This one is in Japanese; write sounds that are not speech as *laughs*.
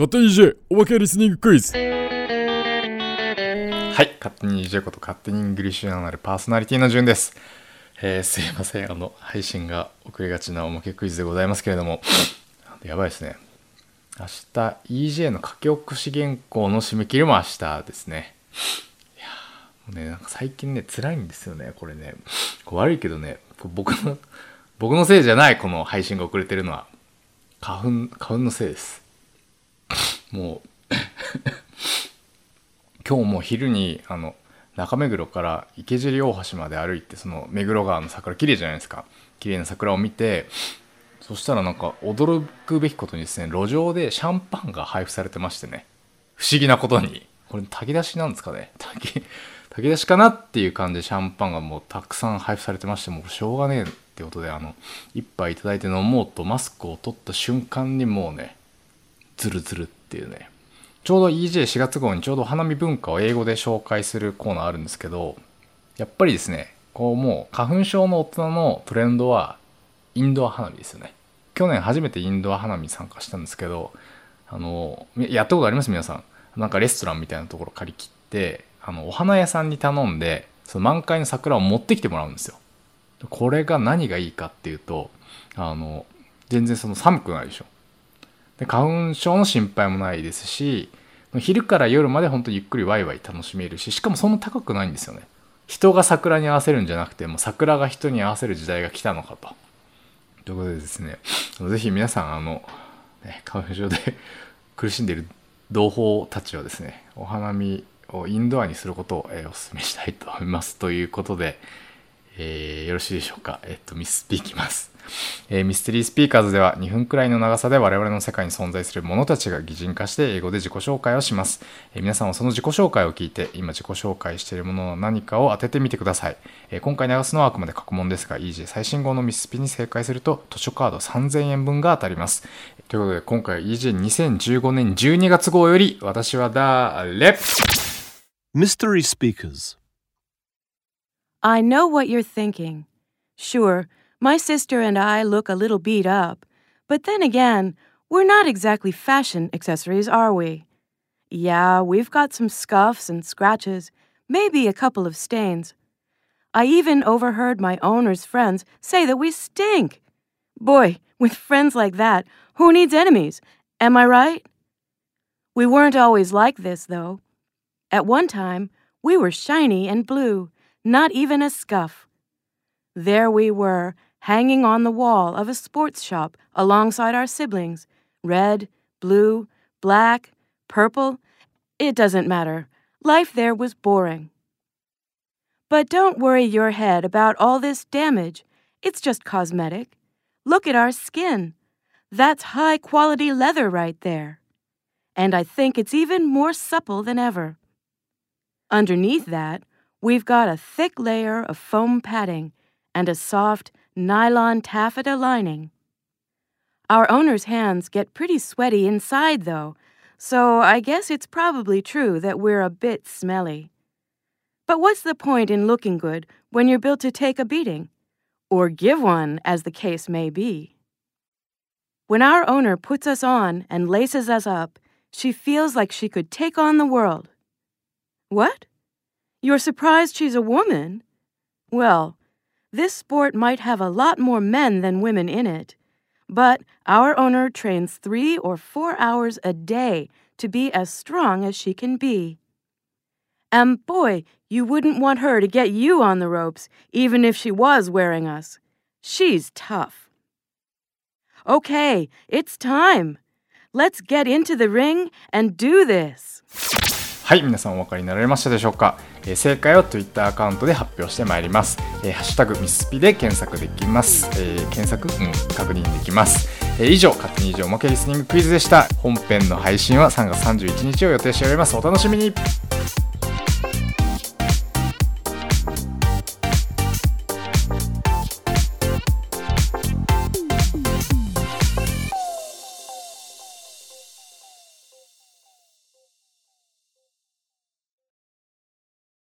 勝手に DJ おまけリスニングクイズ。はい。勝手に DJ こと勝手に English Journal パーソナリティの順です、えーすいません。あの配信が遅れがちなおまけクイズでございますけれども。やばいですね。明日 EJ の書き起こし原稿の締め切りも明日ですね。いやもうねなんか最近ね辛いんですよね。これね。これ悪いけどね。僕の僕のせいじゃないこの配信が遅れてるのは。花粉花粉のせいです。もう *coughs* 今日も昼にあの中目黒から池尻大橋まで歩いてその目黒川の桜綺麗じゃないですか。綺麗な桜を見てそしたらなんか驚くべきことにですね路上でシャンパンが配布されてましてね。不思議なことに。これ炊き出しなんですかね。炊き炊き出しかなっていう感じでシャンパンがもうたくさん配布されてましてもうしょうがねえってことであの一杯いただいて飲もうとマスクを取った瞬間にもうねズルズルっていうね。ちょうど EJ4 月号にちょうど花見文化を英語で紹介するコーナーあるんですけどやっぱりですねこうもう花粉症の大人のトレンドはインドア花見ですよね。去年初めてインドア花見に参加したんですけどあのやったことあります？皆さん。なんかレストランみたいなところ借り切ってあのお花屋さんに頼んでその満開の桜を持ってきてもらうんですよ。これが何がいいかっていうとあの全然その寒くないでしょ。で花粉症の心配もないですし昼から夜まで本当にゆっくりワイワイ楽しめるししかもそんな高くないんですよね。人が桜に合わせるんじゃなくてもう桜が人に合わせる時代が来たのかと。ということでですねぜひ皆さんあの、ね、花粉症で *laughs* 苦しんでいる同胞たちはですねお花見をインドアにすることを、えお勧めしたいと思います。ということで、えーよろしいでしょうか。えっとミスピいきます。えーミステリースピーカーズでは2分くらいの長さで我々の世界に存在する者たちが擬人化して英語で自己紹介をします、えー皆さんはその自己紹介を聞いて今自己紹介しているものの何かを当ててみてください、えー今回流すのはあくまで過去問ですが EJ 最新号のミスピに正解すると図書カード3000円分が当たりますということで今回 EJ2015 年12月号より私は誰？Mystery Speakers. I know what you're thinking. Sure, my sister and I look a little beat up, but then again, we're not exactly fashion accessories, are we? Yeah, we've got some scuffs and scratches, maybe a couple of stains. I even overheard my owner's friends say that we stink. Boy, with friends like that, who needs enemies? Am I right? We weren't always like this, though. At one time, we were shiny and blue, not even a scuff. There we were, hanging on the wall of a sports shop alongside our siblings red, blue, black, purple. It doesn't matter. Life there was boring. But don't worry your head about all this damage. It's just cosmetic. Look at our skin. That's high quality leather right there. And I think it's even more supple than ever. Underneath that, we've got a thick layer of foam padding and a soft nylon taffeta lining. Our owner's hands get pretty sweaty inside, though, so I guess it's probably true that we're a bit smelly. But what's the point in looking good when you're built to take a beating? Or give one, as the case may be. When our owner puts us on and laces us up, she feels like she could take on the world. What? You're surprised she's a woman? Well, this sport might have a lot more men than women in it, but our owner trains three or four hours a day to be as strong as she can be. And boy, you wouldn't want her to get you on the ropes, even if she was wearing us. She's tough. Okay, it's time. Let's get into the ring and do this. はい、皆さんお分かりになられましたでしょうか、えー正解を Twitter アカウントで発表してまいります。えーハッシュタグミスピで検索できます。えー検索、うん、確認できます。えー以上、勝手に以上おまけリスニングクイズでした。本編の配信は3月31日を予定しております。お楽しみに